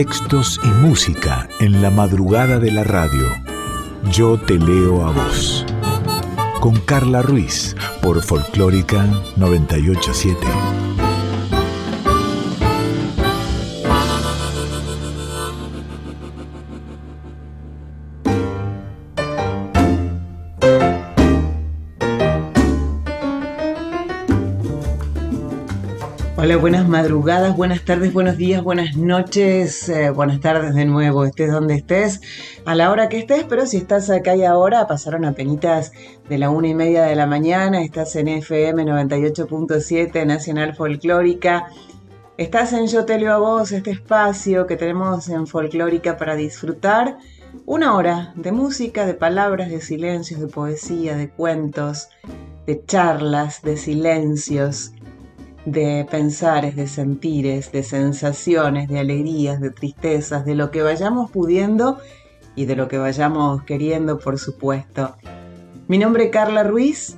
textos y música en la madrugada de la radio. Yo te leo a vos. Con Carla Ruiz por Folclórica 987. Madrugadas, buenas tardes, buenos días, buenas noches, eh, buenas tardes de nuevo, estés donde estés, a la hora que estés, pero si estás acá y ahora, pasaron a penitas de la una y media de la mañana, estás en FM 98.7 Nacional Folclórica, estás en Yo Te Leo a Vos, este espacio que tenemos en Folclórica para disfrutar una hora de música, de palabras, de silencios, de poesía, de cuentos, de charlas, de silencios de pensares, de sentires, de sensaciones, de alegrías, de tristezas, de lo que vayamos pudiendo y de lo que vayamos queriendo, por supuesto. Mi nombre es Carla Ruiz,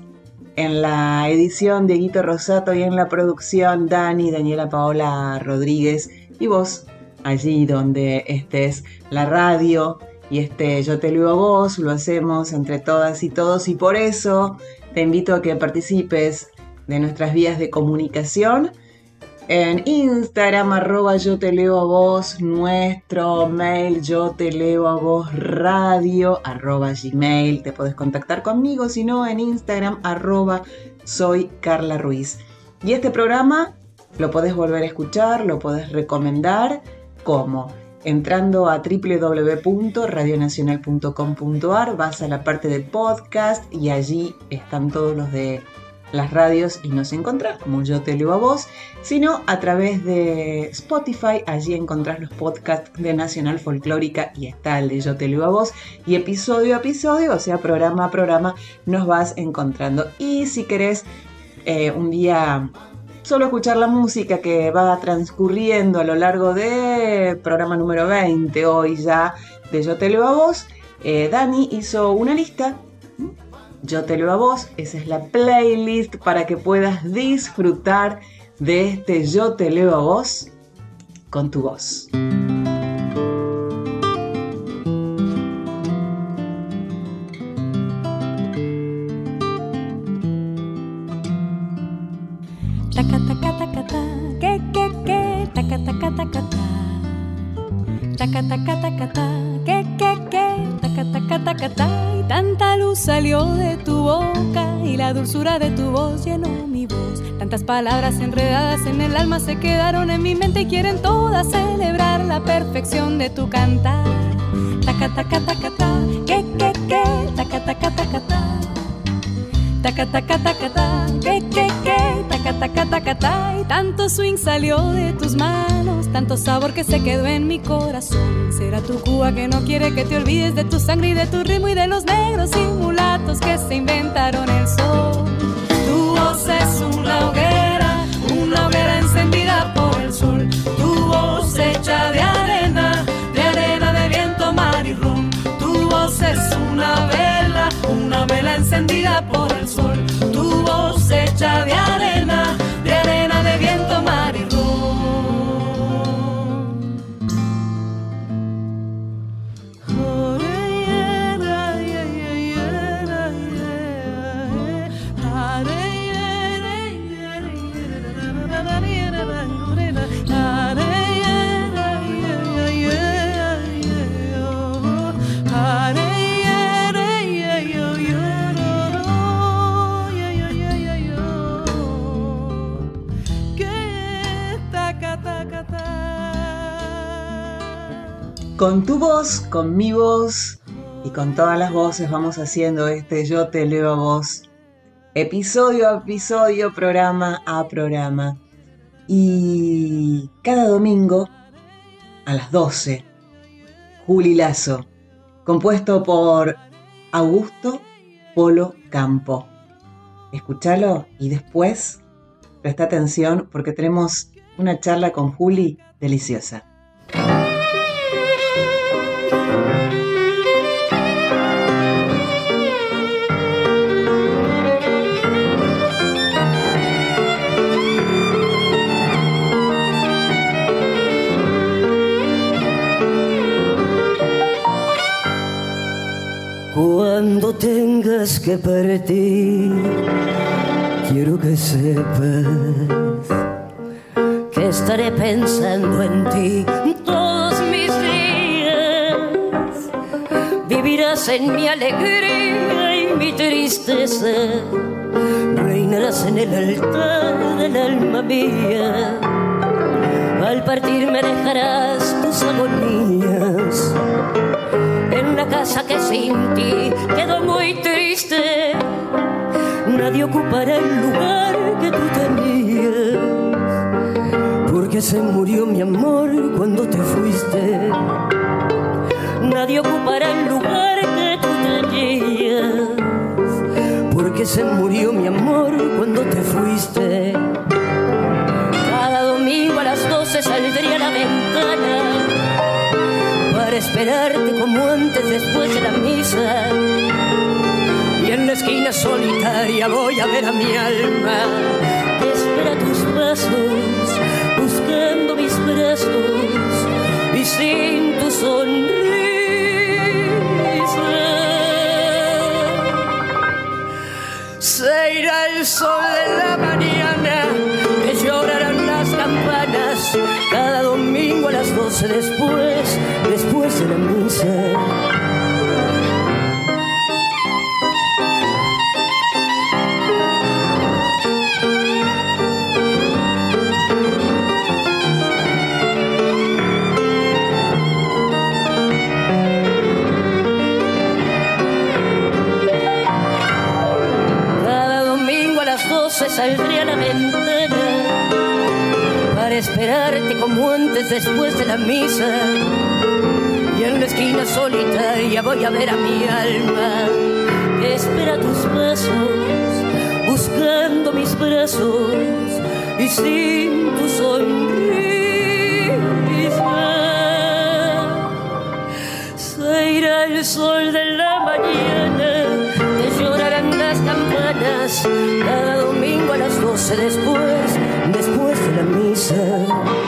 en la edición Dieguito Rosato y en la producción Dani, Daniela Paola Rodríguez y vos, allí donde estés, la radio y este Yo te leo a vos, lo hacemos entre todas y todos y por eso te invito a que participes de nuestras vías de comunicación. En Instagram, arroba yo te leo a vos, nuestro mail yo te leo a vos radio, arroba gmail, te puedes contactar conmigo, si no en Instagram, arroba soy Carla Ruiz. Y este programa lo podés volver a escuchar, lo podés recomendar, como entrando a www.radionacional.com.ar, vas a la parte del podcast y allí están todos los de las radios y nos encontrás, como yo te leo a vos, sino a través de Spotify, allí encontrás los podcasts de Nacional Folclórica y está el de Yo te a vos, y episodio a episodio, o sea, programa a programa, nos vas encontrando. Y si querés eh, un día solo escuchar la música que va transcurriendo a lo largo del programa número 20, hoy ya, de Yo te leo a vos, eh, Dani hizo una lista yo te leo a vos, esa es la playlist para que puedas disfrutar de este Yo te leo a vos con tu voz. Ta. Tanta luz salió de tu boca y la dulzura de tu voz llenó mi voz. Tantas palabras enredadas en el alma se quedaron en mi mente y quieren todas celebrar la perfección de tu cantar. Taca taca taca ta, que que que, taca taca taca ta. Taca taca taca ta, que que que, taca taca taca ta. Y tanto swing salió de tus manos, tanto sabor que se quedó en mi corazón. Será tu Cuba que no quiere que te olvides de tu sangre y de tu ritmo y de los negros y mulatos que se inventaron el sol. Tu voz es una hoguera, una hoguera encendida por el sol. Con mi voz y con todas las voces vamos haciendo este Yo te leo a vos. Episodio a episodio, programa a programa. Y cada domingo a las 12, Juli Lazo, compuesto por Augusto Polo Campo. Escúchalo y después presta atención porque tenemos una charla con Juli deliciosa. Tengas que partir, quiero que sepas que estaré pensando en ti todos mis días. Vivirás en mi alegría y mi tristeza, reinarás en el altar del alma mía. Al partir me dejarás tus agonías casa que sin ti quedó muy triste. Nadie ocupará el lugar que tú tenías, porque se murió mi amor cuando te fuiste. Nadie ocupará el lugar que tú tenías, porque se murió mi amor cuando te fuiste. Cada domingo a las 12 saldría a la ventana esperarte como antes después de la misa. Y en la esquina solitaria voy a ver a mi alma que espera tus pasos, buscando mis brazos y sin tu sonrisa. Se irá el sol de la mañana, que llorarán las campanas cada domingo a las doce después, a las doce saldría a la ventana para esperarte como antes después de la misa. En la esquina solitaria voy a ver a mi alma que espera tus pasos, buscando mis brazos y sin tu sonrisa. Se irá el sol de la mañana, te llorarán las campanas cada domingo a las doce después, después de la misa.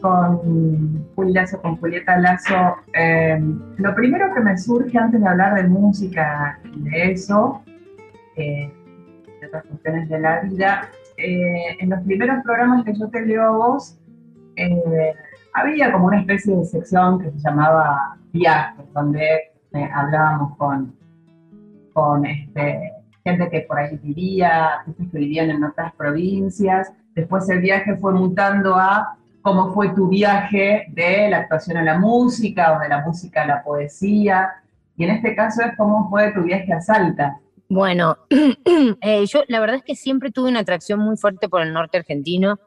Con Juli Lazo, con Julieta Lazo. Eh, lo primero que me surge antes de hablar de música y de eso, eh, de otras cuestiones de la vida, eh, en los primeros programas que yo te leo a vos, eh, había como una especie de sección que se llamaba Viajes, donde eh, hablábamos con, con este, gente que por ahí vivía, artistas que vivían en otras provincias. Después el viaje fue mutando a cómo fue tu viaje de la actuación a la música o de la música a la poesía. Y en este caso es cómo fue tu viaje a Salta. Bueno, eh, yo la verdad es que siempre tuve una atracción muy fuerte por el norte argentino.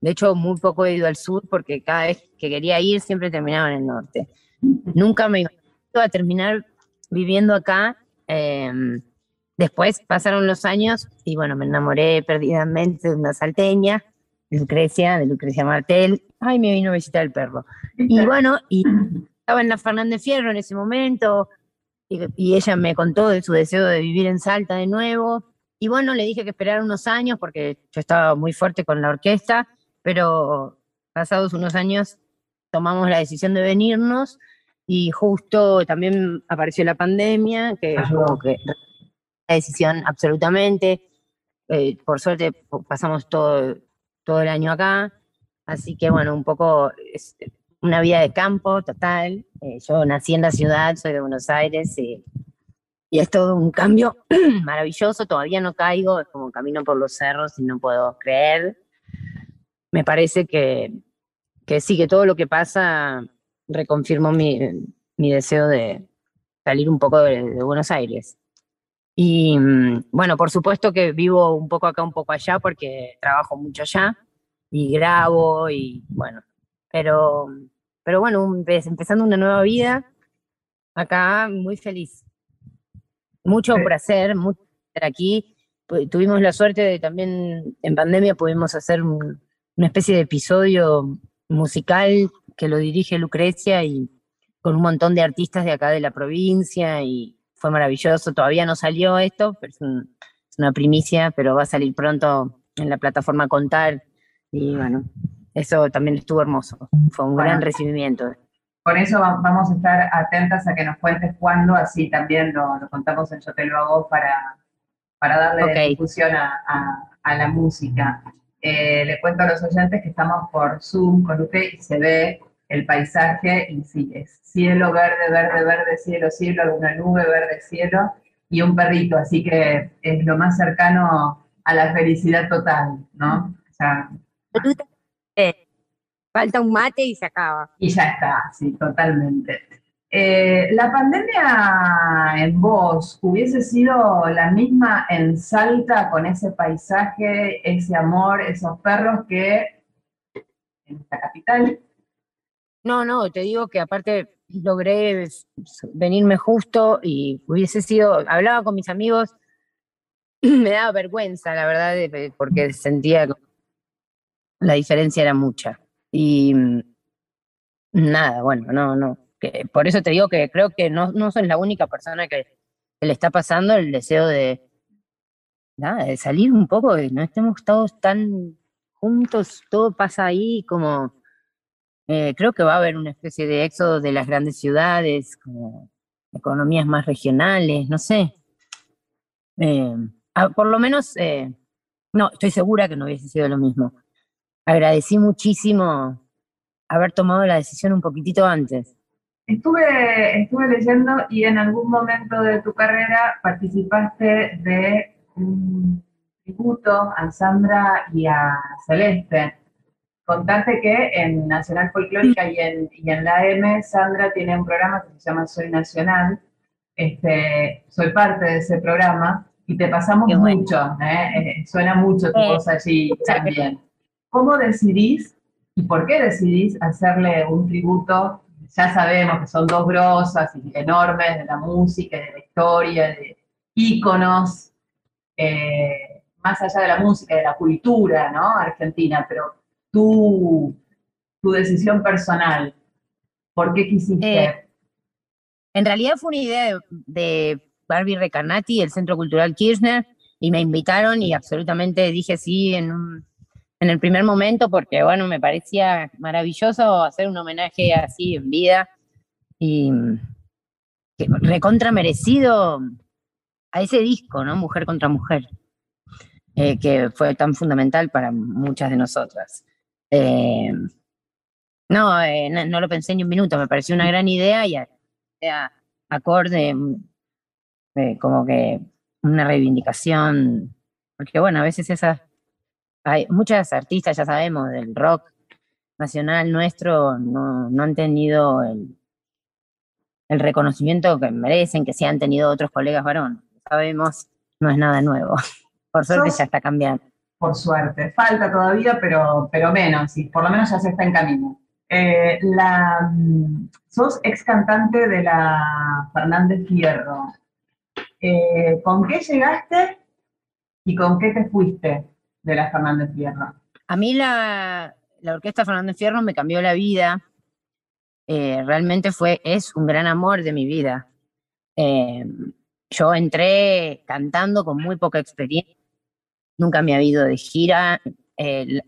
De hecho, muy poco he ido al sur porque cada vez que quería ir siempre terminaba en el norte. Nunca me iba a terminar viviendo acá. eh, después pasaron los años y bueno, me enamoré perdidamente de una salteña, Lucrecia, de Lucrecia Martel. Ay, me vino a visitar el perro. Y bueno, y estaba en la Fernández Fierro en ese momento, y, y ella me contó de su deseo de vivir en Salta de nuevo. Y bueno, le dije que esperara unos años porque yo estaba muy fuerte con la orquesta, pero pasados unos años tomamos la decisión de venirnos y justo también apareció la pandemia, que como que la decisión absolutamente. Eh, por suerte pasamos todo, todo el año acá, así que bueno, un poco es una vida de campo total. Eh, yo nací en la ciudad, soy de Buenos Aires y, y es todo un cambio maravilloso. Todavía no caigo, es como camino por los cerros y no puedo creer. Me parece que, que sí, que todo lo que pasa reconfirmó mi, mi deseo de salir un poco de Buenos Aires. Y mm, bueno, por supuesto que vivo un poco acá, un poco allá, porque trabajo mucho allá y grabo y bueno, pero, pero bueno, empezando una nueva vida, acá muy feliz. Mucho por hacer, mucho por aquí. Tuvimos la suerte de también en pandemia pudimos hacer un- una especie de episodio musical que lo dirige Lucrecia y con un montón de artistas de acá de la provincia y fue maravilloso. Todavía no salió esto, pero es, un- es una primicia, pero va a salir pronto en la plataforma Contar. Y bueno, eso también estuvo hermoso. Fue un gran recibimiento. Por eso vamos a estar atentas a que nos cuentes cuándo, así también lo, contamos en Yo Te Lo Hago para, para darle difusión a, la música. Eh, le cuento a los oyentes que estamos por Zoom con usted y se ve el paisaje y sí, es cielo, verde, verde, verde, cielo, cielo, una nube, verde, cielo y un perrito, así que es lo más cercano a la felicidad total, ¿no? O sea, falta un mate y se acaba. Y ya está, sí, totalmente. Eh, ¿La pandemia en vos hubiese sido la misma en Salta con ese paisaje, ese amor, esos perros que en la capital? No, no, te digo que aparte logré venirme justo y hubiese sido, hablaba con mis amigos, me daba vergüenza, la verdad, porque sentía que la diferencia era mucha. Y mm, nada, bueno, no, no. Que por eso te digo que creo que no, no soy la única persona que, le está pasando el deseo de, nada, de salir un poco, de no estemos todos tan juntos, todo pasa ahí como... Eh, creo que va a haber una especie de éxodo de las grandes ciudades, economías más regionales, no sé. Eh, ah, por lo menos, eh, no, estoy segura que no hubiese sido lo mismo agradecí muchísimo haber tomado la decisión un poquitito antes. Estuve, estuve leyendo y en algún momento de tu carrera participaste de un tributo a Sandra y a Celeste. Contarte que en Nacional Folclórica y en, y en la M, Sandra tiene un programa que se llama Soy Nacional. Este, soy parte de ese programa y te pasamos mucho, ¿eh? Eh, suena mucho tu voz allí también. ¿Cómo decidís y por qué decidís hacerle un tributo? Ya sabemos que son dos grosas y enormes de la música, de la historia, de íconos, eh, más allá de la música, de la cultura, ¿no? Argentina, pero tu, tu decisión personal, ¿por qué quisiste? Eh, en realidad fue una idea de, de Barbie Recanati, el Centro Cultural Kirchner, y me invitaron y absolutamente dije sí en un en el primer momento porque, bueno, me parecía maravilloso hacer un homenaje así en vida y recontra merecido a ese disco, ¿no? Mujer contra Mujer, eh, que fue tan fundamental para muchas de nosotras. Eh, no, eh, no, lo pensé ni un minuto, me pareció una gran idea y acorde, como que una reivindicación, porque bueno, a veces esas hay muchas artistas, ya sabemos, del rock nacional nuestro no, han tenido el, reconocimiento que merecen, que sí han tenido otros colegas varón. Sabemos, no es nada nuevo. Por suerte ya está cambiando. Por suerte. Falta todavía, pero, pero menos, por lo menos ya se está en camino. Eh, la, sos ex cantante de la Fernández Fierro. Eh, ¿Con qué llegaste y con qué te fuiste? de la Fernández Fierro? A mí la, orquesta Fernández Fierro me cambió la vida. Eh, realmente fue, es un gran amor de mi vida. Yo entré cantando con muy poca experiencia, nunca me había ido de gira. Eh,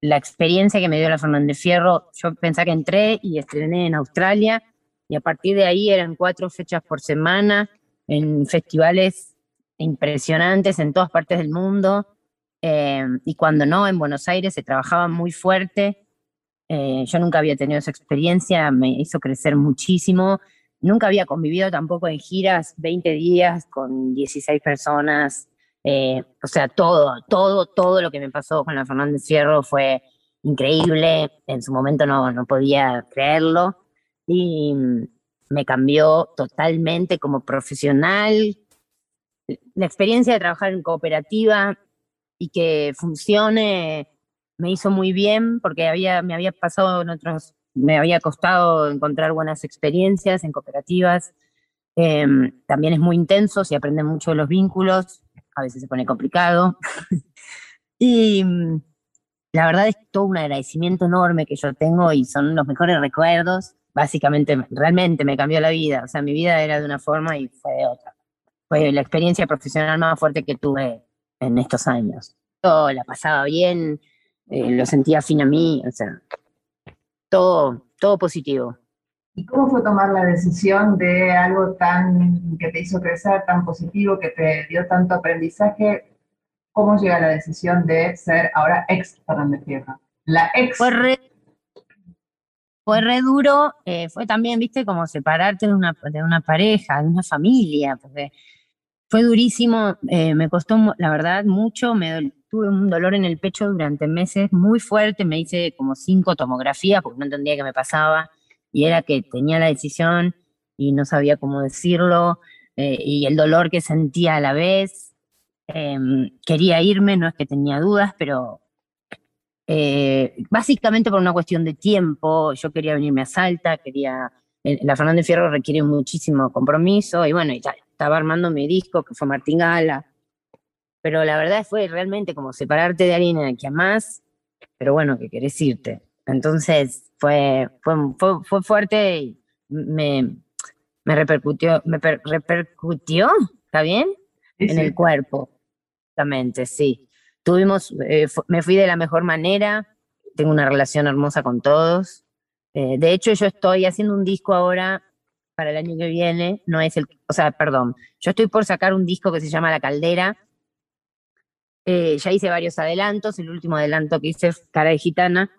la experiencia que me dio la Fernández Fierro, yo pensé que entré y estrené en Australia y a partir de ahí eran cuatro fechas por semana en festivales impresionantes en todas partes del mundo. Eh, y cuando no, en Buenos Aires se trabajaba muy fuerte. Eh, yo nunca había tenido esa experiencia, me hizo crecer muchísimo. Nunca había convivido tampoco en giras 20 días con 16 personas. Eh, o sea, todo, todo, todo lo que me pasó con la Fernández Fierro fue increíble. En su momento no, no podía creerlo. Y me cambió totalmente como profesional. La experiencia de trabajar en cooperativa y que funcione me hizo muy bien porque había, me había pasado en otros, me había costado encontrar buenas experiencias en cooperativas. Em, también es muy intenso, se aprenden mucho de los vínculos, a veces se pone complicado. y mm, la verdad es todo un agradecimiento enorme que yo tengo y son los mejores recuerdos. Básicamente, realmente me cambió la vida. O sea, mi vida era de una forma y fue de otra. Fue la experiencia profesional más fuerte que tuve en estos años. la pasaba bien, eh, lo sentía afín a mí, o sea, todo, todo positivo. ¿Y cómo fue tomar la decisión de algo tan que te hizo crecer, tan positivo, que te dio tanto aprendizaje? ¿Cómo llega la decisión de ser ahora ex Fernández Fierro? La ex. Fue re, fue re duro, eh, fue también, viste, como separarte de una, de una pareja, de una familia, porque fue durísimo, eh, me costó, la verdad, mucho, me tuve un dolor en el pecho durante meses muy fuerte, me hice como cinco tomografías porque no entendía qué me pasaba y era que tenía la decisión y no sabía cómo decirlo eh, y el dolor que sentía a la vez. Em, quería irme, no es que tenía dudas, pero eh, básicamente por una cuestión de tiempo, yo quería venirme a Salta, quería, la Fernández Fierro requiere muchísimo compromiso y bueno, estaba armando mi disco que fue Martín Gala, pero la verdad fue realmente como separarte de alguien a que amás, pero bueno, que querés irte. Entonces fue, fue, fue, fuerte y me, me repercutió, me repercutió, ¿está bien? en el cuerpo, exactamente, sí. Tuvimos, eh, me fui de la mejor manera, tengo una relación hermosa con todos. Eh, de hecho, yo estoy haciendo un disco ahora para el año que viene, no es el, o sea, perdón, yo estoy por sacar un disco que se llama La Caldera, eh, ya hice varios adelantos, el último adelanto que hice es Cara de Gitana,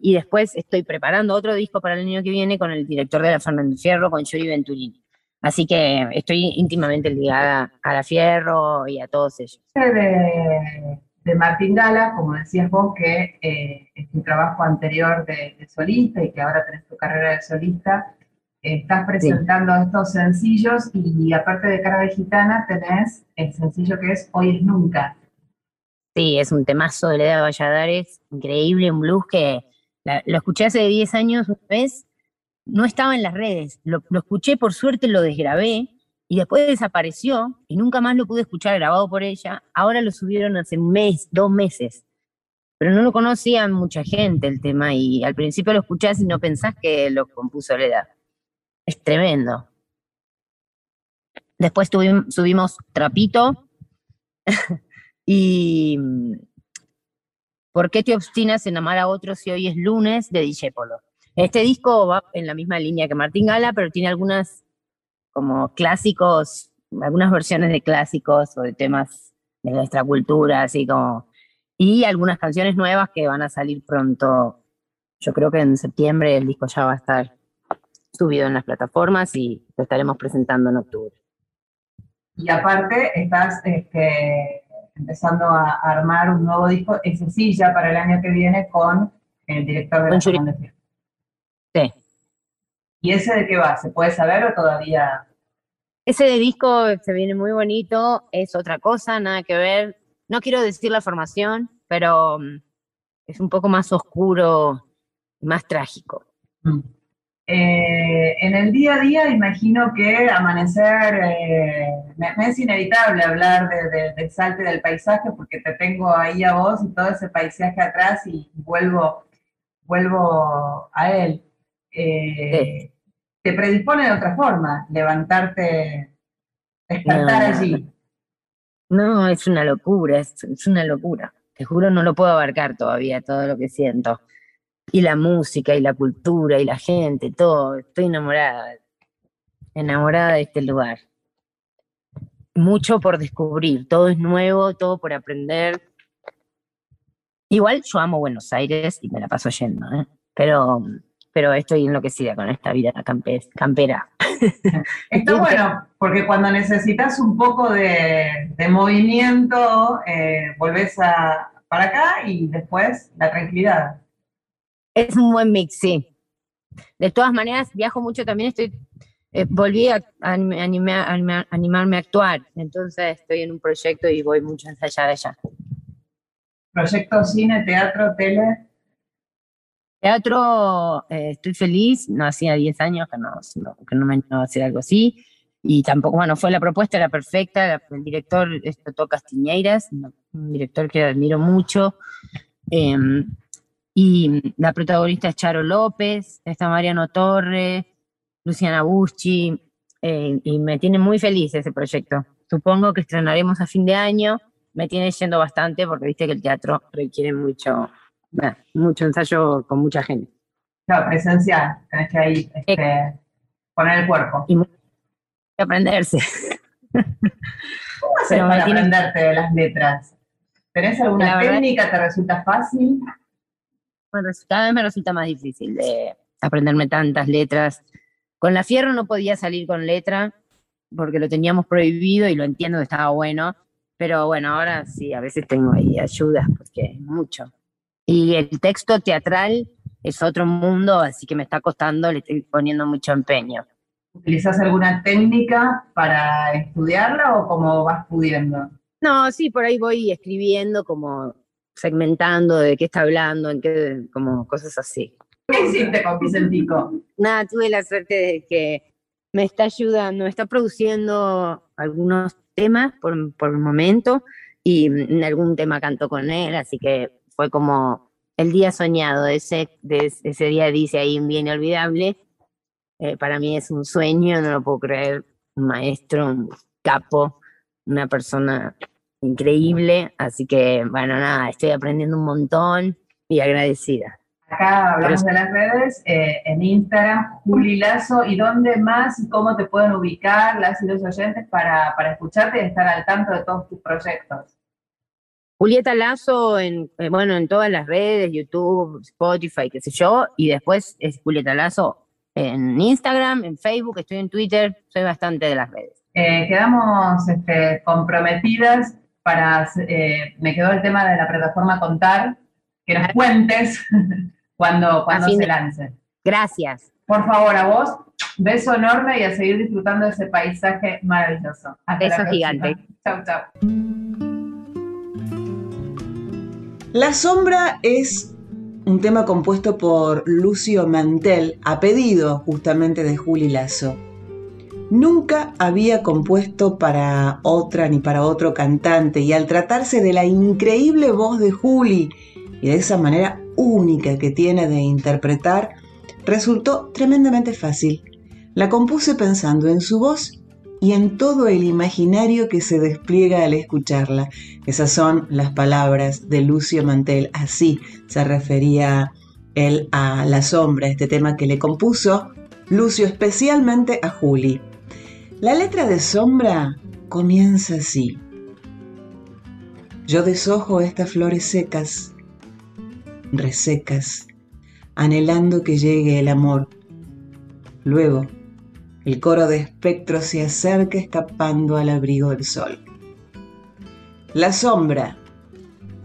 y después estoy preparando otro disco para el año que viene con el director de la Fernández Fierro, con Yuri Venturini. Así que estoy íntimamente ligada a la Fierro y a todos ellos. De, Martín Gala, como decías vos, que eh, es tu trabajo anterior de, solista y que ahora tenés tu carrera de solista, estás presentando estos sencillos y aparte de Cara de Gitana tenés el sencillo que es Hoy es Nunca. Sí, es un temazo de Leda Valladares, increíble, un blues que lo escuché hace 10 años una vez, no estaba en las redes, lo, escuché, por suerte lo desgrabé y después desapareció y nunca más lo pude escuchar grabado por ella. Ahora lo subieron hace un mes, dos meses, pero no lo conocía mucha gente el tema y al principio lo escuchás y no pensás que lo compuso Leda. Es tremendo. Después subimos Trapito. Y ¿Por qué te obstinas en amar a otros si hoy es lunes de Polo? Este disco va en la misma línea que Martín Gala, pero tiene algunas como clásicos, algunas versiones de clásicos o de temas de nuestra cultura, así como, y algunas canciones nuevas que van a salir pronto. Yo creo que en septiembre el disco ya va a estar subido en las plataformas y lo estaremos presentando en octubre. Y aparte, estás este, empezando a, armar un nuevo disco, ese sí, ya para el año que viene con el director de la Sí. ¿Y ese de qué va? ¿Se puede saber o todavía? Ese de disco se viene muy bonito, es otra cosa, nada que ver. No quiero decir la formación, pero mm, es un poco más oscuro, más trágico. Mm. Eh, en el día a día imagino que amanecer, eh, me, es inevitable hablar de, del salte del paisaje porque te tengo ahí a vos y todo ese paisaje atrás y, vuelvo, vuelvo a él. Eh, te predispone de otra forma, levantarte, despertar allí. No, es una locura, es, es una locura. Te juro, no lo puedo abarcar todavía todo lo que siento y la música y la cultura y la gente, todo. Estoy enamorada, enamorada de este lugar. Mucho por descubrir, todo es nuevo, todo por aprender. Igual yo amo Buenos Aires y me la paso yendo, ¿eh? pero, pero estoy enloquecida con esta vida campera. Está bueno, porque cuando necesitas un poco de, movimiento, eh, volvés a, para acá y después la tranquilidad. Es un buen mix, sí. De todas maneras, viajo mucho también, estoy, eh, volví a, animarme a actuar, entonces estoy en un proyecto y voy mucho allá de allá. ¿Proyecto cine, teatro, tele? Teatro, eh, estoy feliz, no hacía 10 años que no, que no me animaba a hacer algo así, y tampoco, bueno, fue la propuesta, era perfecta, el director es Totó Castiñeiras, un director que admiro mucho, em, y la protagonista es Charo López, está Mariano Torre, Luciana Buschi, eh, y me tiene muy feliz ese proyecto. Supongo que estrenaremos a fin de año me tiene yendo bastante porque viste que el teatro requiere mucho, bueno, mucho ensayo con mucha gente. Claro, presencial, tenés que ahí este, poner el cuerpo. Y aprenderse. ¿Cómo haces para aprenderte de las letras? ¿Tenés alguna técnica? ¿Te resulta fácil? Bueno, cada vez me resulta más difícil de aprenderme tantas letras. Con la fierro no podía salir con letra porque lo teníamos prohibido y lo entiendo que estaba bueno, pero bueno, ahora sí, a veces tengo ahí ayudas porque mucho. Y el texto teatral es otro mundo, así que me está costando, le estoy poniendo mucho empeño. ¿Utilizas alguna técnica para estudiarla o cómo vas pudiendo? No, sí, por ahí voy escribiendo como segmentando de qué está hablando, en qué, como cosas así. ¿Qué hiciste con Vicentico? Nada, tuve la suerte de que me está ayudando, me está produciendo algunos temas por, por el momento y en algún tema canto con él, así que fue como el día soñado, ese, de ese día dice ahí un bien inolvidable, eh, para mí es un sueño, no lo puedo creer, un maestro, un capo, una persona increíble, así que bueno, nada, estoy aprendiendo un montón y agradecida. Acá hablamos de las redes, eh, en Instagram, Juli Lazo, ¿y dónde más y cómo te pueden ubicar las y los oyentes para, para escucharte y estar al tanto de todos tus proyectos? Julieta Lazo en, eh, bueno, en todas las redes, YouTube, Spotify, qué sé yo, y después es Julieta Lazo en Instagram, en Facebook, estoy en Twitter, soy bastante de las redes. Eh, quedamos este, comprometidas para, me quedó el tema de la plataforma Contar, que nos cuentes cuando, cuando se lance. Gracias. Por favor, a vos, beso enorme y a seguir disfrutando de ese paisaje maravilloso. beso gigante. Chau, chau. La sombra es un tema compuesto por Lucio Mantel a pedido justamente de Juli Lazo. Nunca había compuesto para otra ni para otro cantante y al tratarse de la increíble voz de Juli y de esa manera única que tiene de interpretar, resultó tremendamente fácil. La compuse pensando en su voz y en todo el imaginario que se despliega al escucharla. Esas son las palabras de Lucio Mantel. Así se refería él a La Sombra, este tema que le compuso Lucio especialmente a Juli. La letra de Sombra comienza así. Yo deshojo estas flores secas resecas, anhelando que llegue el amor. Luego, el coro de espectros se acerca escapando al abrigo del sol. La sombra,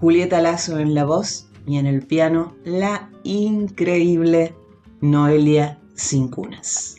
Julieta Lazo en la voz y en el piano, la increíble Noelia Cincunas. Deshojo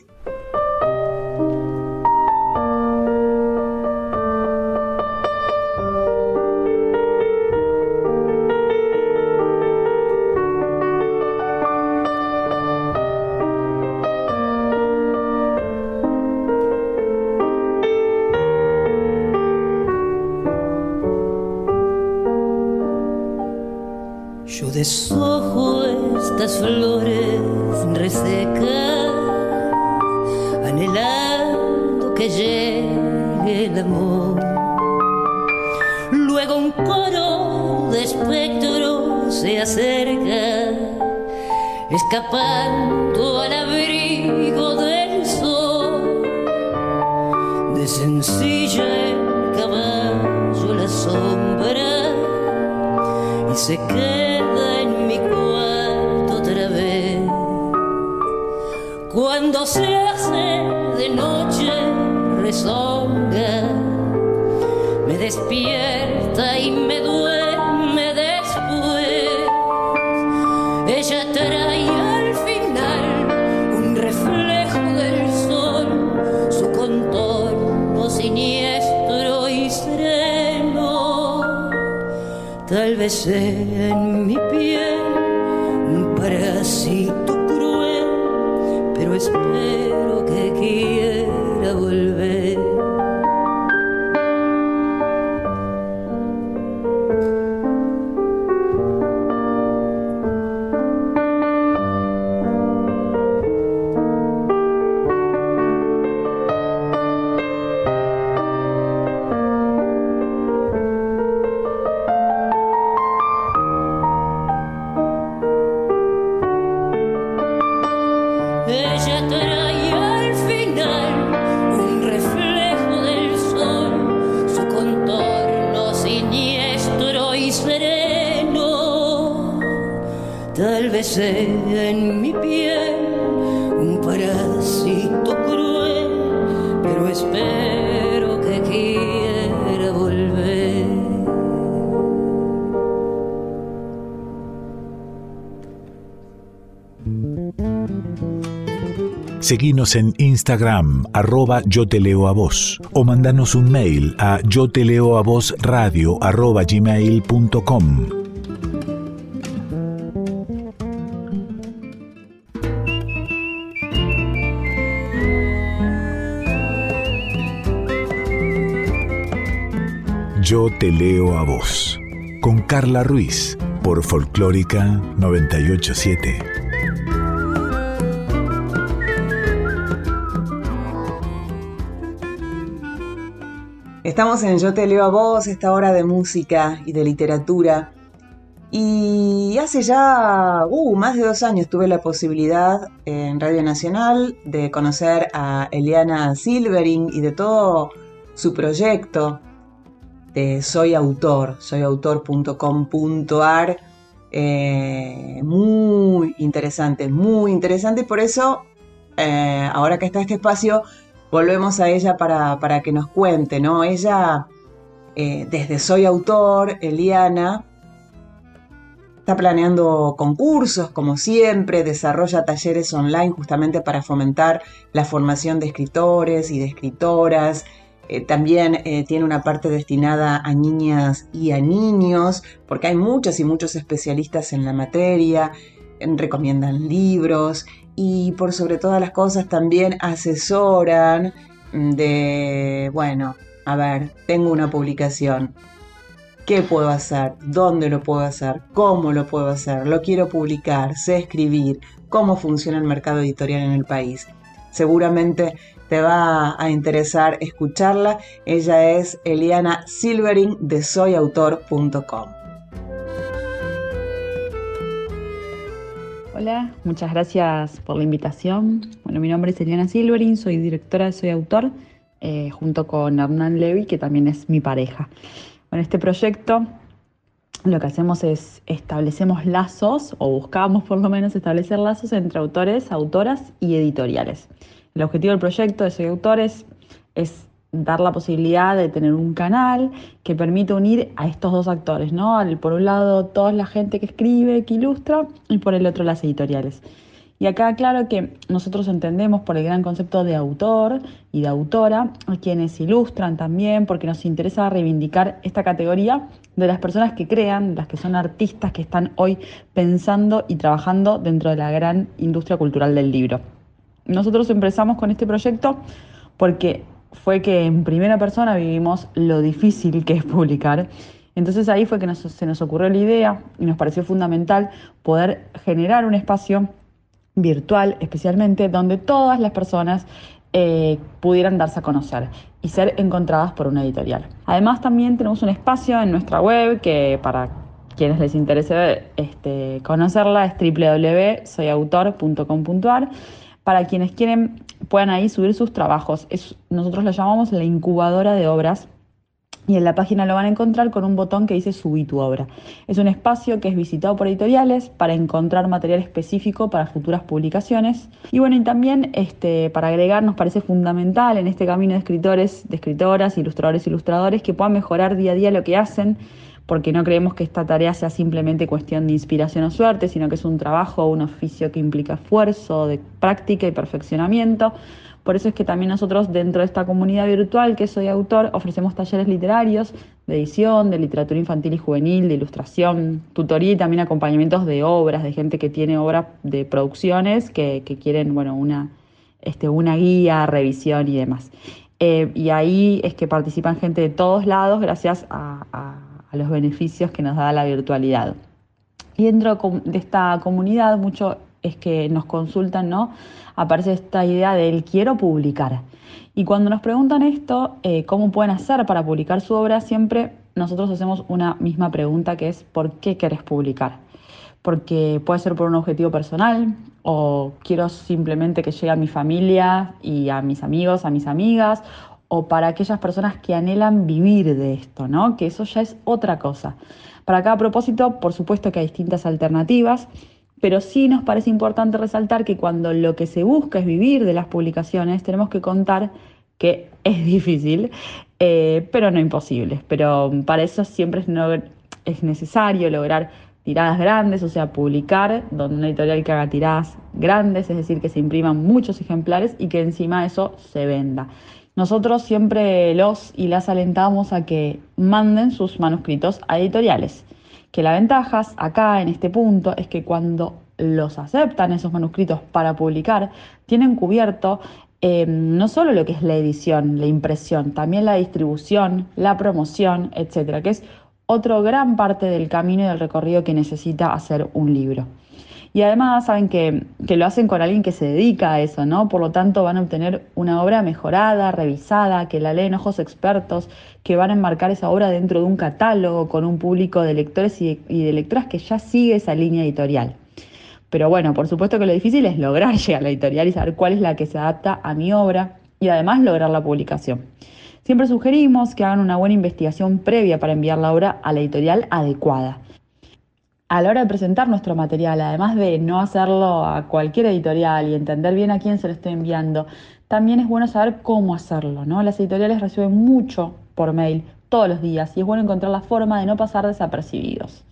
Tal Sea en mi piel un parásito cruel, pero espero que quiera volver. Seguinos en Instagram, arroba yo te leo a vos, o mandanos un mail a yo te leo a vos radio arroba gmail.com. te leo a vos, con Carla Ruiz, por Folclórica 987. Estamos en Yo te leo a vos, esta hora de música y de literatura. Y hace ya uh, más de dos años tuve la posibilidad en Radio Nacional de conocer a Eliana Silvering y de todo su proyecto de Soy Autor, soyautor.com.ar. Eh, muy interesante, muy interesante. Por eso, eh, ahora que está este espacio, volvemos a ella para, para que nos cuente, ¿no? Ella, eh, desde Soy Autor, Eliana, está planeando concursos, como siempre, desarrolla talleres online justamente para fomentar la formación de escritores y de escritoras. Eh, también eh, tiene una parte destinada a niñas y a niños, porque hay muchos y muchos especialistas en la materia, recomiendan libros y por sobre todas las cosas también asesoran de, bueno, a ver, tengo una publicación, ¿qué puedo hacer? ¿Dónde lo puedo hacer? ¿Cómo lo puedo hacer? ¿Lo quiero publicar? ¿Sé escribir? ¿Cómo funciona el mercado editorial en el país? Seguramente te va a interesar escucharla. Ella es Eliana Silvering de soyautor.com. Hola, muchas gracias por la invitación. Bueno, mi nombre es Eliana Silvering, soy directora de Soy Autor, eh, junto con Hernán Levy, que también es mi pareja. Bueno, este proyecto lo que hacemos es establecemos lazos, o buscamos por lo menos establecer lazos entre autores, autoras y editoriales. El objetivo del proyecto de Soy Autores es dar la posibilidad de tener un canal que permita unir a estos dos actores, ¿no? Por un lado, toda la gente que escribe, que ilustra, y por el otro, las editoriales. Y acá, claro que nosotros entendemos por el gran concepto de autor y de autora, a quienes ilustran también, porque nos interesa reivindicar esta categoría de las personas que crean, las que son artistas que están hoy pensando y trabajando dentro de la gran industria cultural del libro. Nosotros empezamos con este proyecto porque fue que en primera persona vivimos lo difícil que es publicar. Entonces ahí fue que se nos ocurrió la idea y nos pareció fundamental poder generar un espacio virtual especialmente donde todas las personas eh, pudieran darse a conocer y ser encontradas por una editorial. Además también tenemos un espacio en nuestra web que para quienes les interese este, conocerla es www.soyautor.com.ar para quienes quieren puedan ahí subir sus trabajos. nosotros lo llamamos la incubadora de obras y en la página lo van a encontrar con un botón que dice subir tu obra. Es un espacio que es visitado por editoriales para encontrar material específico para futuras publicaciones. Y bueno, y también este, para agregar nos parece fundamental en este camino de escritores, de escritoras, ilustradores, ilustradores que puedan mejorar día a día lo que hacen porque no creemos que esta tarea sea simplemente cuestión de inspiración o suerte, sino que es un trabajo, un oficio que implica esfuerzo, de práctica y perfeccionamiento. Por eso es que también nosotros dentro de esta comunidad virtual que soy autor ofrecemos talleres literarios de edición, de literatura infantil y juvenil, de ilustración, tutoría y también acompañamientos de obras, de gente que tiene obras de producciones que, quieren bueno, una, este, una guía, revisión y demás. Eh, y ahí es que participan gente de todos lados gracias a a los beneficios que nos da la virtualidad. Y dentro de esta comunidad mucho es que nos consultan, ¿no? Aparece esta idea del quiero publicar. Y cuando nos preguntan esto, eh, ¿cómo pueden hacer para publicar su obra? Siempre nosotros hacemos una misma pregunta que es ¿por qué querés publicar? porque puede ser por un objetivo personal o quiero simplemente que llegue a mi familia y a mis amigos, a mis amigas o para aquellas personas que anhelan vivir de esto, ¿no? Que eso ya es otra cosa. Para cada propósito, por supuesto que hay distintas alternativas, pero sí nos parece importante resaltar que cuando lo que se busca es vivir de las publicaciones, tenemos que contar que es difícil, eh, pero no imposible. Pero para eso siempre es, es necesario lograr tiradas grandes, o sea, publicar donde una editorial que haga tiradas grandes, es decir, que se impriman muchos ejemplares y que encima eso se venda. Nosotros siempre los y las alentamos a que manden sus manuscritos a editoriales. Que la ventaja acá en este punto es que cuando los aceptan esos manuscritos para publicar, tienen cubierto eh, no solo lo que es la edición, la impresión, también la distribución, la promoción, etcétera, que es otro gran parte del camino y del recorrido que necesita hacer un libro. Y además saben que, lo hacen con alguien que se dedica a eso, ¿no? Por lo tanto van a obtener una obra mejorada, revisada, que la leen ojos expertos, que van a enmarcar esa obra dentro de un catálogo con un público de lectores y de, lectoras que ya sigue esa línea editorial. Pero bueno, por supuesto que lo difícil es lograr llegar a la editorial y saber cuál es la que se adapta a mi obra y además lograr la publicación. Siempre sugerimos que hagan una buena investigación previa para enviar la obra a la editorial adecuada a la hora de presentar nuestro material, además de no hacerlo a cualquier editorial y entender bien a quién se lo estoy enviando, también es bueno saber cómo hacerlo, ¿no? Las editoriales reciben mucho por mail todos los días y es bueno encontrar la forma de no pasar desapercibidos.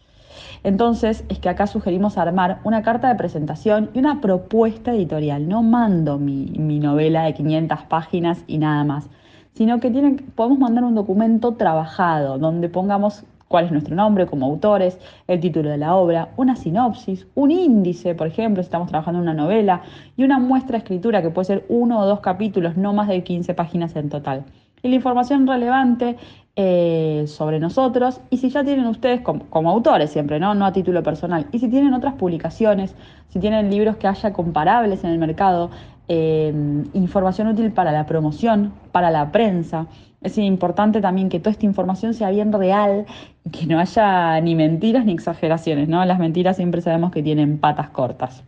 Entonces es que acá sugerimos armar una carta de presentación y una propuesta editorial. No mando mi, novela de 500 páginas y nada más, sino que podemos mandar un documento trabajado donde pongamos cuál es nuestro nombre como autores, el título de la obra, una sinopsis, un índice, por ejemplo, si estamos trabajando en una novela, y una muestra de escritura que puede ser uno o dos capítulos, no más de 15 páginas en total. Y la información relevante eh, sobre nosotros y si ya tienen ustedes como, autores siempre, ¿no? no a título personal, y si tienen otras publicaciones, si tienen libros que haya comparables en el mercado, eh, información útil para la promoción, para la prensa, es importante también que toda esta información sea bien real y que no haya ni mentiras ni exageraciones, ¿no? Las mentiras siempre sabemos que tienen patas cortas.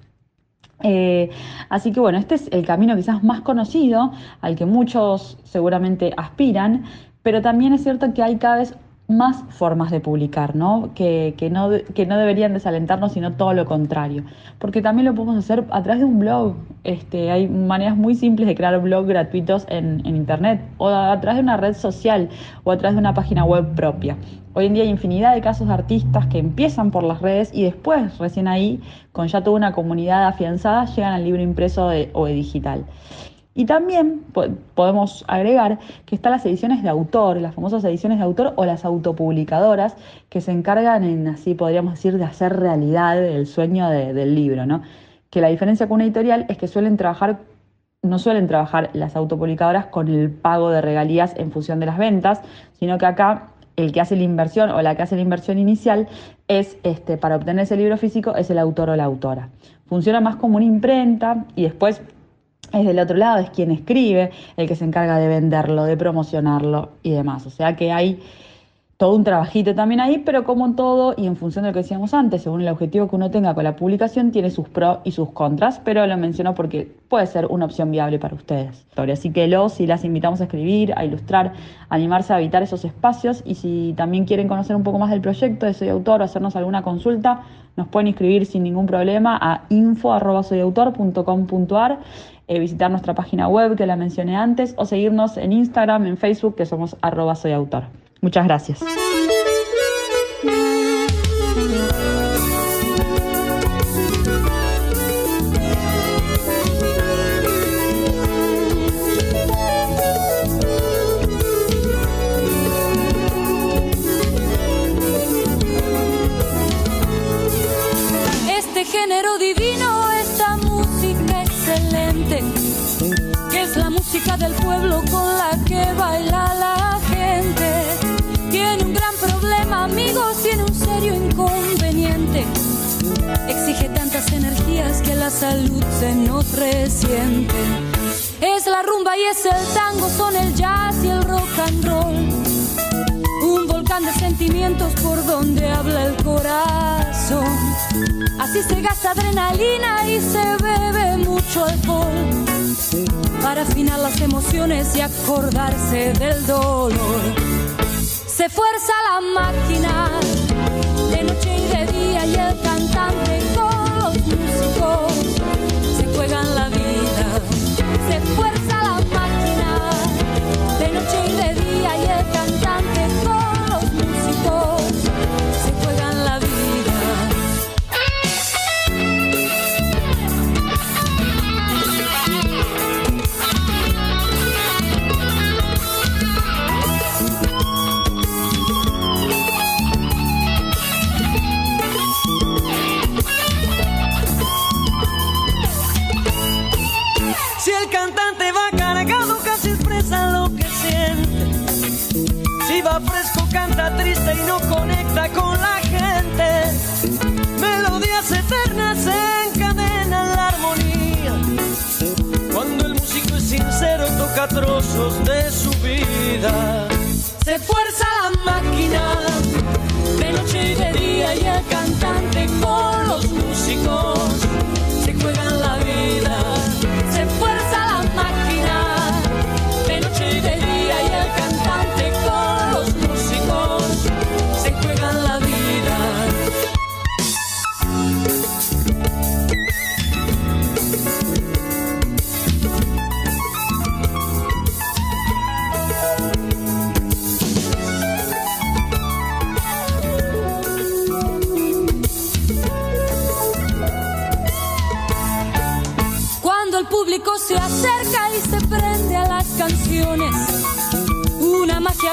Eh, así que bueno, este es el camino quizás más conocido, al que muchos seguramente aspiran, pero también es cierto que hay cada vez más formas de publicar, ¿no? Que, no, que no deberían desalentarnos, sino todo lo contrario. Porque también lo podemos hacer a través de un blog. Este, hay maneras muy simples de crear blogs gratuitos en, en Internet, o a, través de una red social, o a través de una página web propia. Hoy en día hay infinidad de casos de artistas que empiezan por las redes y después, recién ahí, con ya toda una comunidad afianzada, llegan al libro impreso o digital. Y también podemos agregar que están las ediciones de autor, las famosas ediciones de autor o las autopublicadoras que se encargan en, así podríamos decir, de hacer realidad el sueño del libro, ¿no? Que la diferencia con una editorial es que suelen trabajar, no suelen trabajar las autopublicadoras con el pago de regalías en función de las ventas, sino que acá el que hace la inversión o la que hace la inversión inicial es, este, para obtener ese libro físico, es el autor o la autora. Funciona más como una imprenta y después es del otro lado, es quien escribe, el que se encarga de venderlo, de promocionarlo y demás. O sea que hay todo un trabajito también ahí, pero como en todo y en función de lo que decíamos antes, según el objetivo que uno tenga con la publicación, tiene sus pros y sus contras, pero lo menciono porque puede ser una opción viable para ustedes. Así que los y las invitamos a escribir, a ilustrar, animarse a habitar esos espacios y si también quieren conocer un poco más del proyecto de Soy Autor o hacernos alguna consulta, nos pueden inscribir sin ningún problema a info.soyautor.com.ar eh, visitar nuestra página web que la mencioné antes o seguirnos en Instagram, en Facebook, que somos arroba soy autor. Muchas gracias. Este género divino salud se nos resiente. Es la rumba y es el tango, son el jazz y el rock and roll. Un volcán de sentimientos por donde habla el corazón Así se gasta adrenalina y se bebe mucho alcohol para afinar las emociones y acordarse del dolor. Se fuerza la máquina de noche Fresco, canta triste y no conecta con la gente. Melodías eternas encadenan la armonía. Cuando el músico es sincero, toca trozos de su vida. Se fuerza la máquina de noche y de día y el cantante con los músicos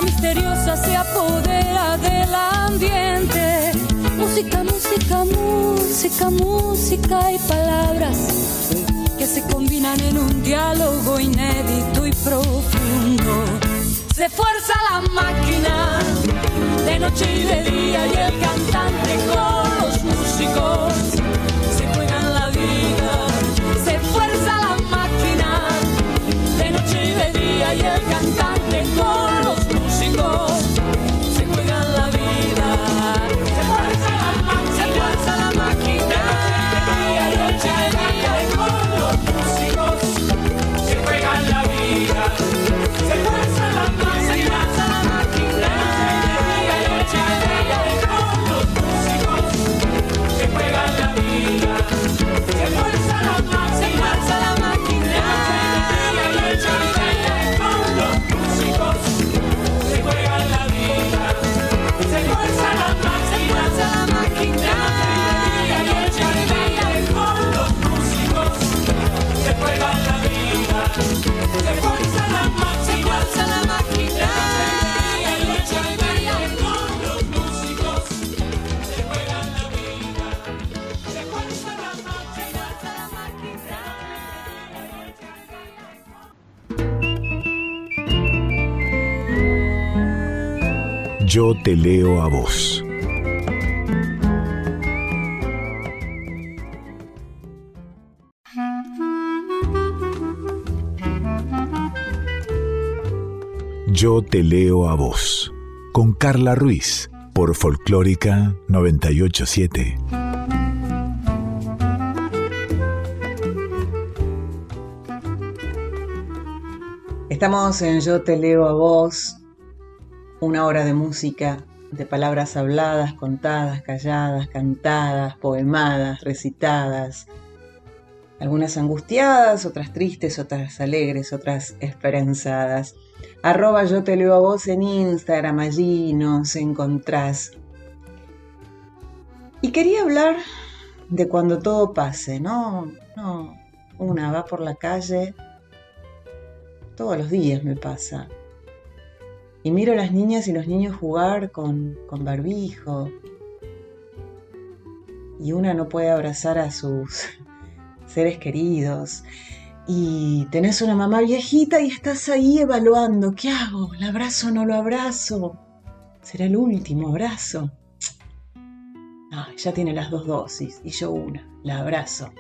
misteriosa se apodera del ambiente. Música, música, música, música y palabras que se combinan en un diálogo inédito y profundo. Se fuerza la máquina de noche y de día y el cantante con los músicos se juegan la vida. Se fuerza la máquina de noche y de día y el cantante noche Yo te leo a vos. Yo te leo a vos. Con Carla Ruiz. Por Folclórica 987. Estamos en Yo te leo a vos, una hora de música, de palabras habladas, contadas, calladas, cantadas, poemadas, recitadas, algunas angustiadas, otras tristes, otras alegres, otras esperanzadas. Arroba yo te leo a vos en Instagram, allí nos encontrás. Y quería hablar de cuando todo pase, ¿no? No, una va por la calle, todos los días me pasa. Y miro a las niñas y los niños jugar con, con barbijo. Y una no puede abrazar a sus seres queridos. Y tenés una mamá viejita y estás ahí evaluando, ¿qué hago? ¿La abrazo o no lo abrazo? ¿Será el último abrazo? No, ya tiene las dos dosis y yo una, la abrazo.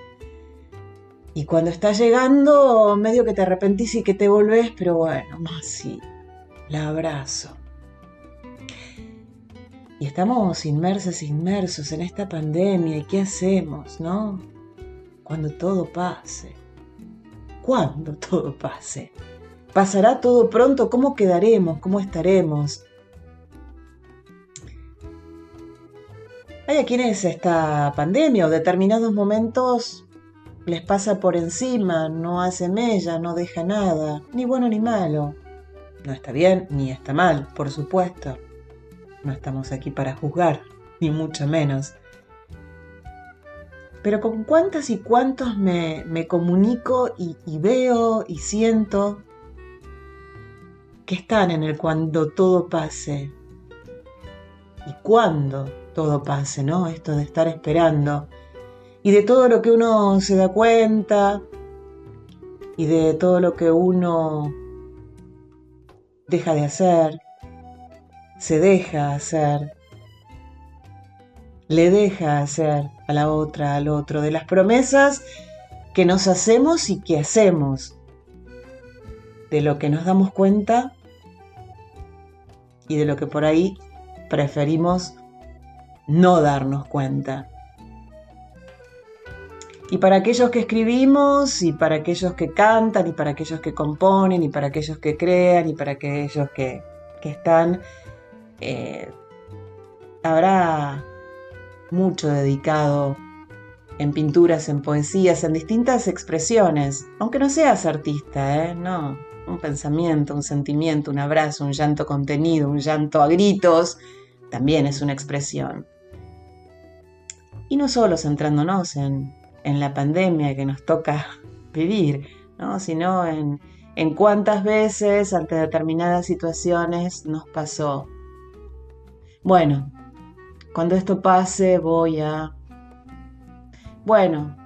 Y cuando está llegando, medio que te arrepentís y que te volvés, pero bueno, más sí, la abrazo. Y estamos inmersos, inmersos en esta pandemia. ¿Y qué hacemos, no? Cuando todo pase. Cuando todo pase. ¿Pasará todo pronto? ¿Cómo quedaremos? ¿Cómo estaremos? Hay a quienes esta pandemia o determinados momentos les pasa por encima, no hace mella, no deja nada, ni bueno ni malo. No está bien ni está mal, por supuesto. No estamos aquí para juzgar, ni mucho menos. Pero con cuántas y cuántos me, comunico y, y veo y siento que están en el cuando todo pase. Y cuando todo pase, ¿no? Esto de estar esperando. Y de todo lo que uno se da cuenta. Y de todo lo que uno deja de hacer. Se deja hacer. Le deja hacer a la otra, al otro. De las promesas que nos hacemos y que hacemos. De lo que nos damos cuenta y de lo que por ahí preferimos no darnos cuenta. Y para aquellos que escribimos, y para aquellos que cantan, y para aquellos que componen, y para aquellos que crean, y para aquellos que, están, eh, habrá mucho dedicado en pinturas, en poesías, en distintas expresiones, aunque no seas artista, ¿eh? No, un pensamiento, un sentimiento, un abrazo, un llanto contenido, un llanto a gritos, también es una expresión. Y no solo centrándonos en, la pandemia que nos toca vivir, ¿no? sino en, en cuántas veces ante determinadas situaciones nos pasó. Bueno, cuando esto pase voy a... Bueno,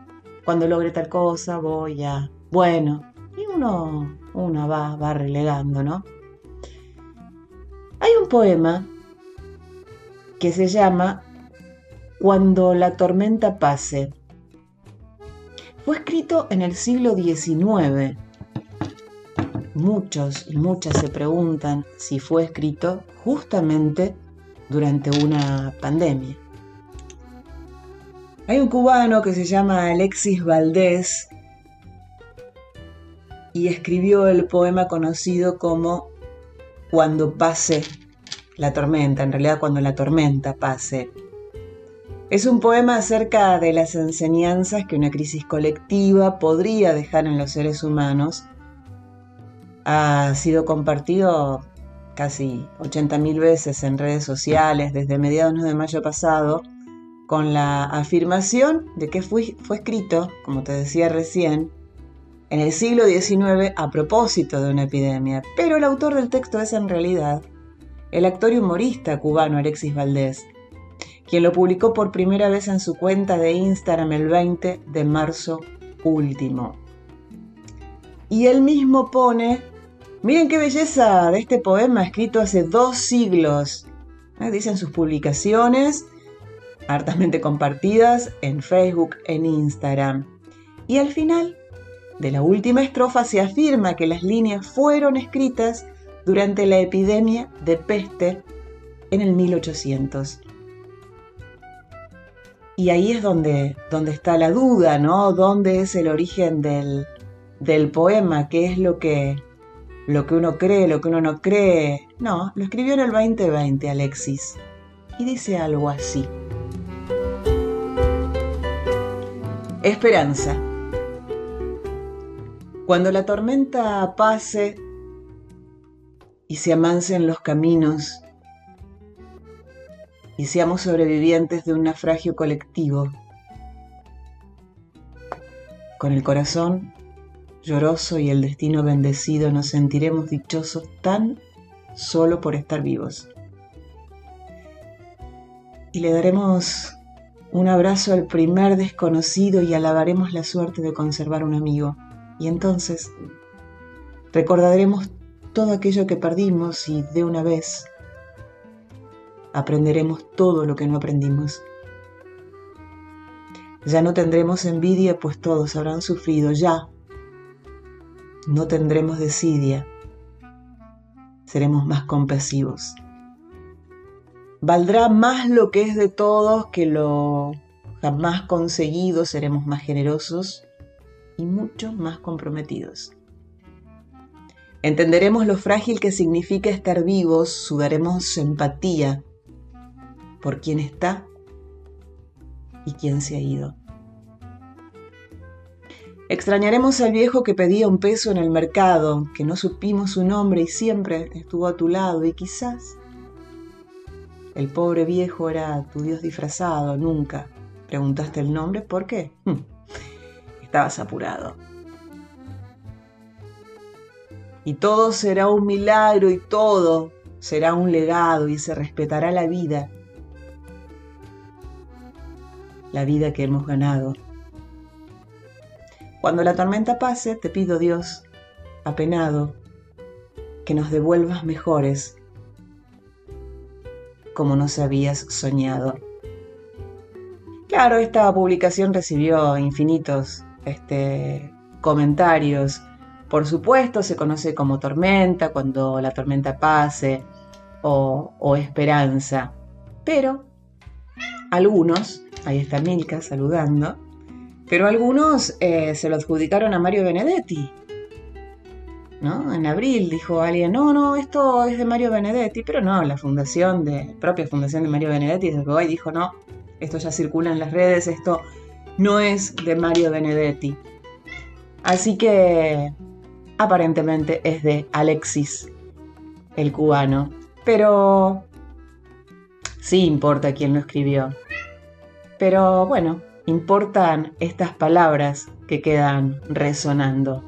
cuando logre tal cosa voy a... Bueno, y uno, uno va, va relegando, ¿no? Hay un poema que se llama Cuando la tormenta pase. Fue escrito en el siglo XIX. Muchos y muchas se preguntan si fue escrito justamente durante una pandemia. Hay un cubano que se llama Alexis Valdés y escribió el poema conocido como Cuando pase la tormenta, en realidad cuando la tormenta pase. Es un poema acerca de las enseñanzas que una crisis colectiva podría dejar en los seres humanos. Ha sido compartido casi 80.000 veces en redes sociales desde mediados de mayo pasado con la afirmación de que fue, fue escrito, como te decía recién, en el siglo XIX a propósito de una epidemia, pero el autor del texto es en realidad el actor y humorista cubano Alexis Valdés, quien lo publicó por primera vez en su cuenta de Instagram el 20 de marzo último. Y él mismo pone, miren qué belleza de este poema escrito hace dos siglos, ¿eh? dicen sus publicaciones, hartamente compartidas en Facebook, en Instagram. Y al final de la última estrofa se afirma que las líneas fueron escritas durante la epidemia de peste en el 1800. Y ahí es donde, donde está la duda, ¿no? ¿Dónde es el origen del, del poema? ¿Qué es lo que, lo que uno cree, lo que uno no cree? No, lo escribió en el 2020 Alexis. Y dice algo así. Esperanza. Cuando la tormenta pase y se amancen los caminos y seamos sobrevivientes de un naufragio colectivo, con el corazón lloroso y el destino bendecido nos sentiremos dichosos tan solo por estar vivos. Y le daremos un abrazo al primer desconocido y alabaremos la suerte de conservar un amigo. Y entonces recordaremos todo aquello que perdimos y de una vez aprenderemos todo lo que no aprendimos. Ya no tendremos envidia, pues todos habrán sufrido ya. No tendremos desidia, seremos más compasivos. Valdrá más lo que es de todos que lo jamás conseguido, seremos más generosos y mucho más comprometidos. Entenderemos lo frágil que significa estar vivos, sudaremos empatía por quien está y quien se ha ido. Extrañaremos al viejo que pedía un peso en el mercado, que no supimos su nombre y siempre estuvo a tu lado y quizás el pobre viejo era tu Dios disfrazado, nunca preguntaste el nombre, ¿por qué? Hmm. Estabas apurado. Y todo será un milagro y todo será un legado y se respetará la vida, la vida que hemos ganado cuando la tormenta pase, te pido Dios, apenado, que nos devuelvas mejores, como nos habías soñado. Claro, esta publicación recibió infinitos este, comentarios. Por supuesto, se conoce como tormenta cuando la tormenta pase o, o esperanza. Pero algunos, ahí está Milka saludando, pero algunos eh, se lo adjudicaron a Mario Benedetti. ¿No? En abril dijo alguien, no, no, esto es de Mario Benedetti, pero no, la fundación de, propia fundación de Mario Benedetti desde dijo, no, esto ya circula en las redes, esto no es de Mario Benedetti. Así que aparentemente es de Alexis, el cubano. Pero sí importa quién lo escribió. Pero bueno, Importan estas palabras que quedan resonando.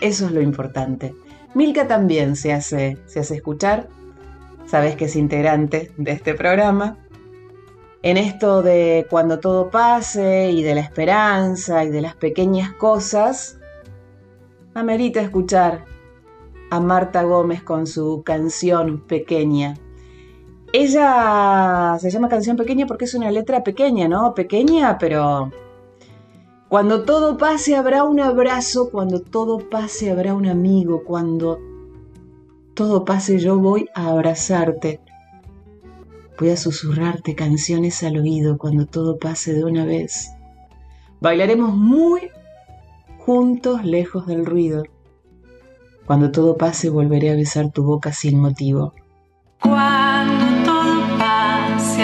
Eso es lo importante. Milka también se hace, se hace escuchar. Sabes que es integrante de este programa. En esto de cuando todo pase y de la esperanza y de las pequeñas cosas, amerita escuchar a Marta Gómez con su canción pequeña ella se llama Canción Pequeña porque es una letra pequeña, ¿no? Pequeña, pero cuando todo pase habrá un abrazo, cuando todo pase habrá un amigo, cuando todo pase yo voy a abrazarte. Voy a susurrarte canciones al oído cuando todo pase de una vez. Bailaremos muy juntos lejos del ruido. Cuando todo pase volveré a besar tu boca sin motivo.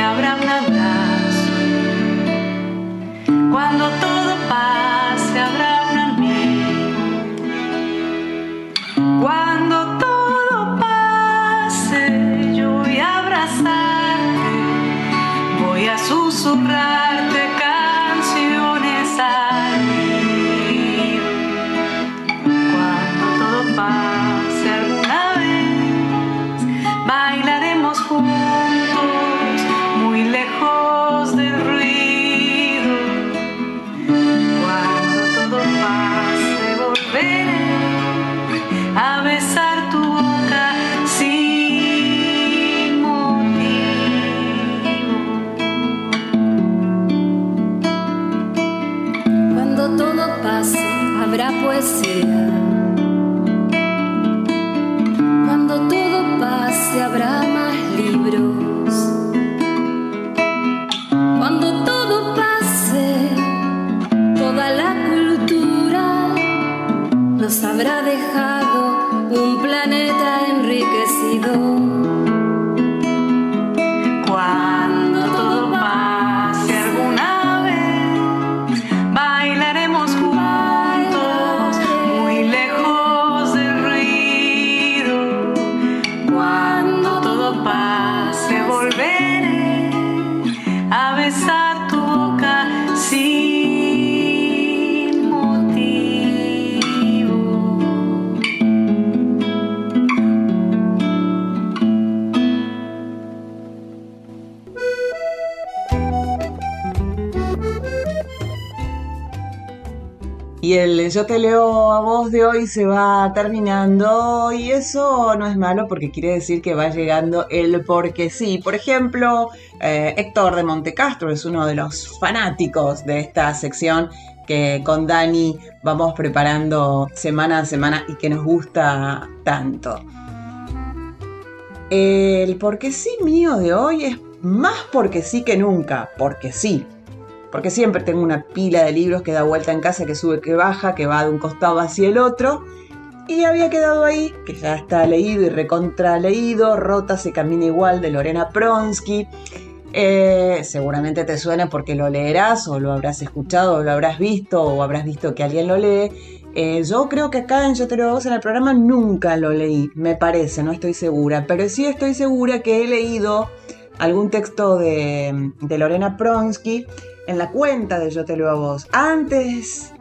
Habrá un abrazo. Cuando todo pase habrá un amigo. Cuando todo pase yo voy a abrazarte, voy a susurrarte volveré El Yo te leo a vos de hoy se va terminando y eso no es malo porque quiere decir que va llegando el porque sí. Por ejemplo, eh, Héctor de Montecastro es uno de los fanáticos de esta sección que con Dani vamos preparando semana a semana y que nos gusta tanto. El porque sí mío de hoy es más porque sí que nunca, porque sí. Porque siempre tengo una pila de libros que da vuelta en casa, que sube, que baja, que va de un costado hacia el otro. Y había quedado ahí, que ya está leído y recontra leído, Rota se camina igual de Lorena Pronsky. Eh, seguramente te suena porque lo leerás o lo habrás escuchado o lo habrás visto o habrás visto que alguien lo lee. Eh, yo creo que acá en Yo te lo hago en el programa nunca lo leí, me parece, no estoy segura, pero sí estoy segura que he leído algún texto de, de Lorena Pronsky en la cuenta de Yo te leo a vos. Antes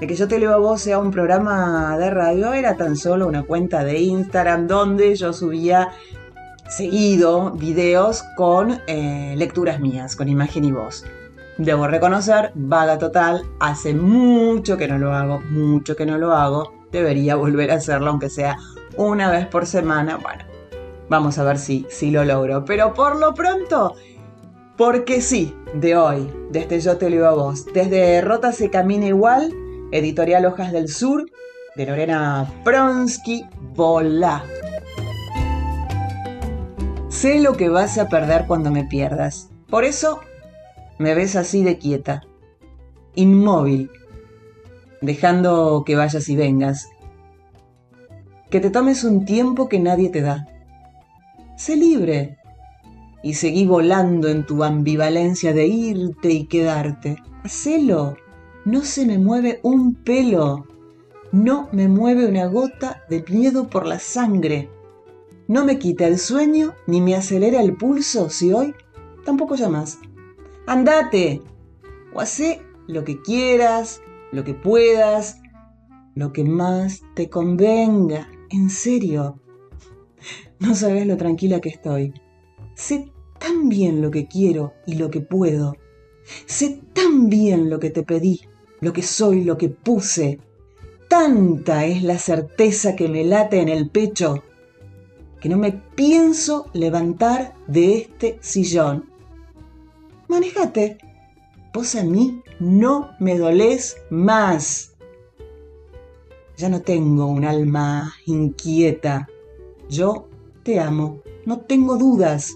de que Yo te leo a vos sea un programa de radio, era tan solo una cuenta de Instagram donde yo subía seguido videos con eh, lecturas mías, con imagen y voz. Debo reconocer, vaga total, hace mucho que no lo hago, mucho que no lo hago. Debería volver a hacerlo, aunque sea una vez por semana. Bueno, vamos a ver si, si lo logro. Pero por lo pronto, porque sí, de hoy, desde Yo te leo a vos, desde Rota se camina igual, editorial Hojas del Sur, de Lorena Pronsky, volá. Sé lo que vas a perder cuando me pierdas. Por eso me ves así de quieta, inmóvil, dejando que vayas y vengas. Que te tomes un tiempo que nadie te da. Sé libre y seguí volando en tu ambivalencia de irte y quedarte. Hacelo. No se me mueve un pelo. No me mueve una gota de miedo por la sangre. No me quita el sueño ni me acelera el pulso si hoy tampoco llamas. Andate o hacé lo que quieras, lo que puedas, lo que más te convenga. En serio. No sabes lo tranquila que estoy. Sé tan bien lo que quiero y lo que puedo. Sé tan bien lo que te pedí, lo que soy, lo que puse. Tanta es la certeza que me late en el pecho que no me pienso levantar de este sillón. Manejate. Vos a mí no me dolés más. Ya no tengo un alma inquieta. Yo te amo, no tengo dudas.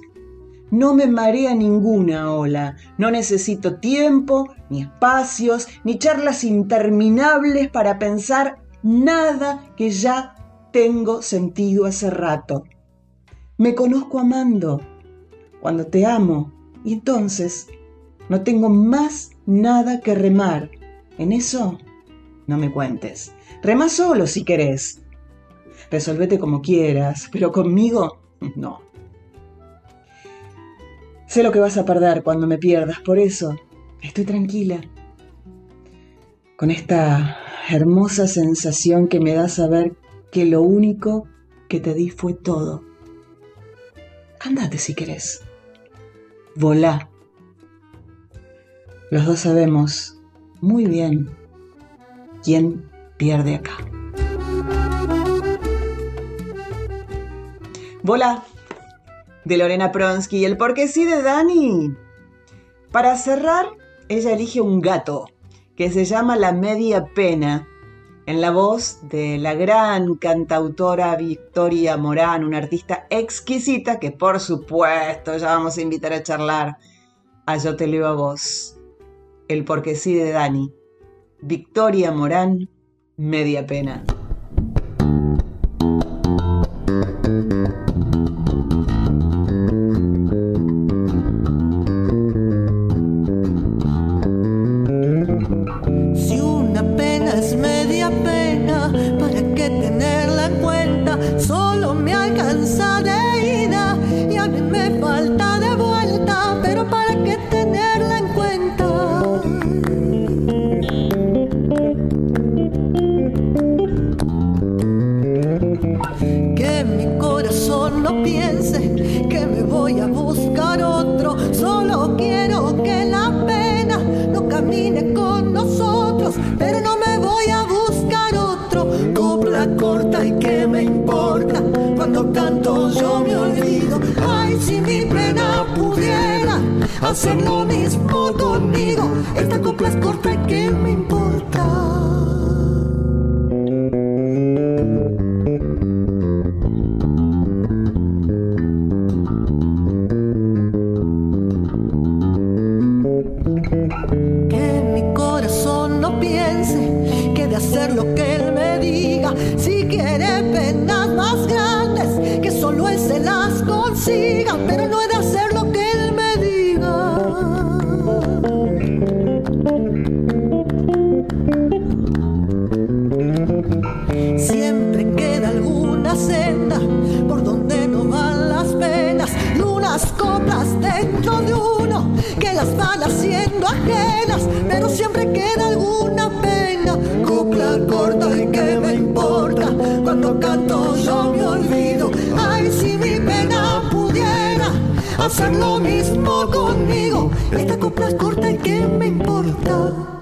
No me marea ninguna ola. No necesito tiempo, ni espacios, ni charlas interminables para pensar nada que ya tengo sentido hace rato. Me conozco amando cuando te amo y entonces no tengo más nada que remar. En eso no me cuentes. Rema solo si querés. Resolvete como quieras, pero conmigo no. Sé lo que vas a perder cuando me pierdas, por eso estoy tranquila. Con esta hermosa sensación que me da saber que lo único que te di fue todo. Andate si querés. Volá. Los dos sabemos muy bien quién pierde acá. Volá de Lorena Pronsky y el porque sí de Dani. Para cerrar, ella elige un gato que se llama La Media Pena, en la voz de la gran cantautora Victoria Morán, una artista exquisita que por supuesto ya vamos a invitar a charlar a Yo te leo a vos, el porque sí de Dani. Victoria Morán, Media Pena. Queda alguna pena. Copla corta y que me importa, cuando canto yo me olvido. Ay, si mi pena pudiera hacer lo mismo conmigo, esta copla es corta y que me importa.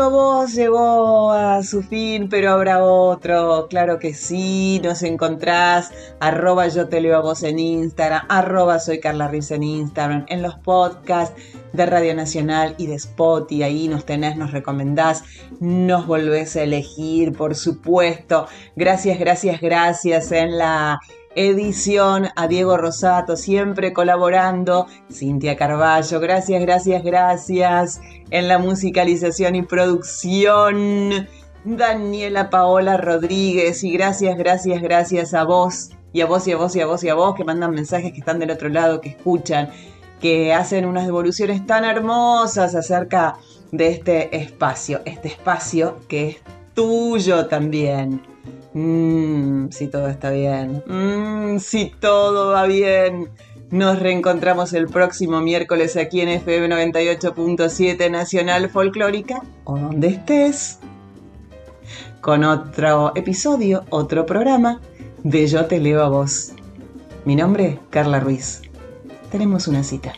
Nuevo Yo te leo a vos llegó a su fin, pero habrá otro. Claro que sí, nos encontrás. Arroba yo te leo a vos en Instagram, arroba soy Carla Riz en Instagram, en los podcasts de Radio Nacional y de Spotify. Ahí nos tenés, nos recomendás, nos volvés a elegir, por supuesto. Gracias, gracias, gracias en la edición a Diego Rosato, siempre colaborando. Cintia Carballo, gracias, gracias, gracias. En la musicalización y producción, Daniela Paola Rodríguez. Y gracias, gracias, gracias a vos. Y a vos y a vos y a vos y a vos que mandan mensajes que están del otro lado, que escuchan, que hacen unas devoluciones tan hermosas acerca de este espacio. Este espacio que es tuyo también. Mmm, si todo está bien. Mmm, si todo va bien. Nos reencontramos el próximo miércoles aquí en FM 98.7 Nacional Folclórica o donde estés. Con otro episodio, otro programa de Yo te leo a vos. Mi nombre, Carla Ruiz. Tenemos una cita.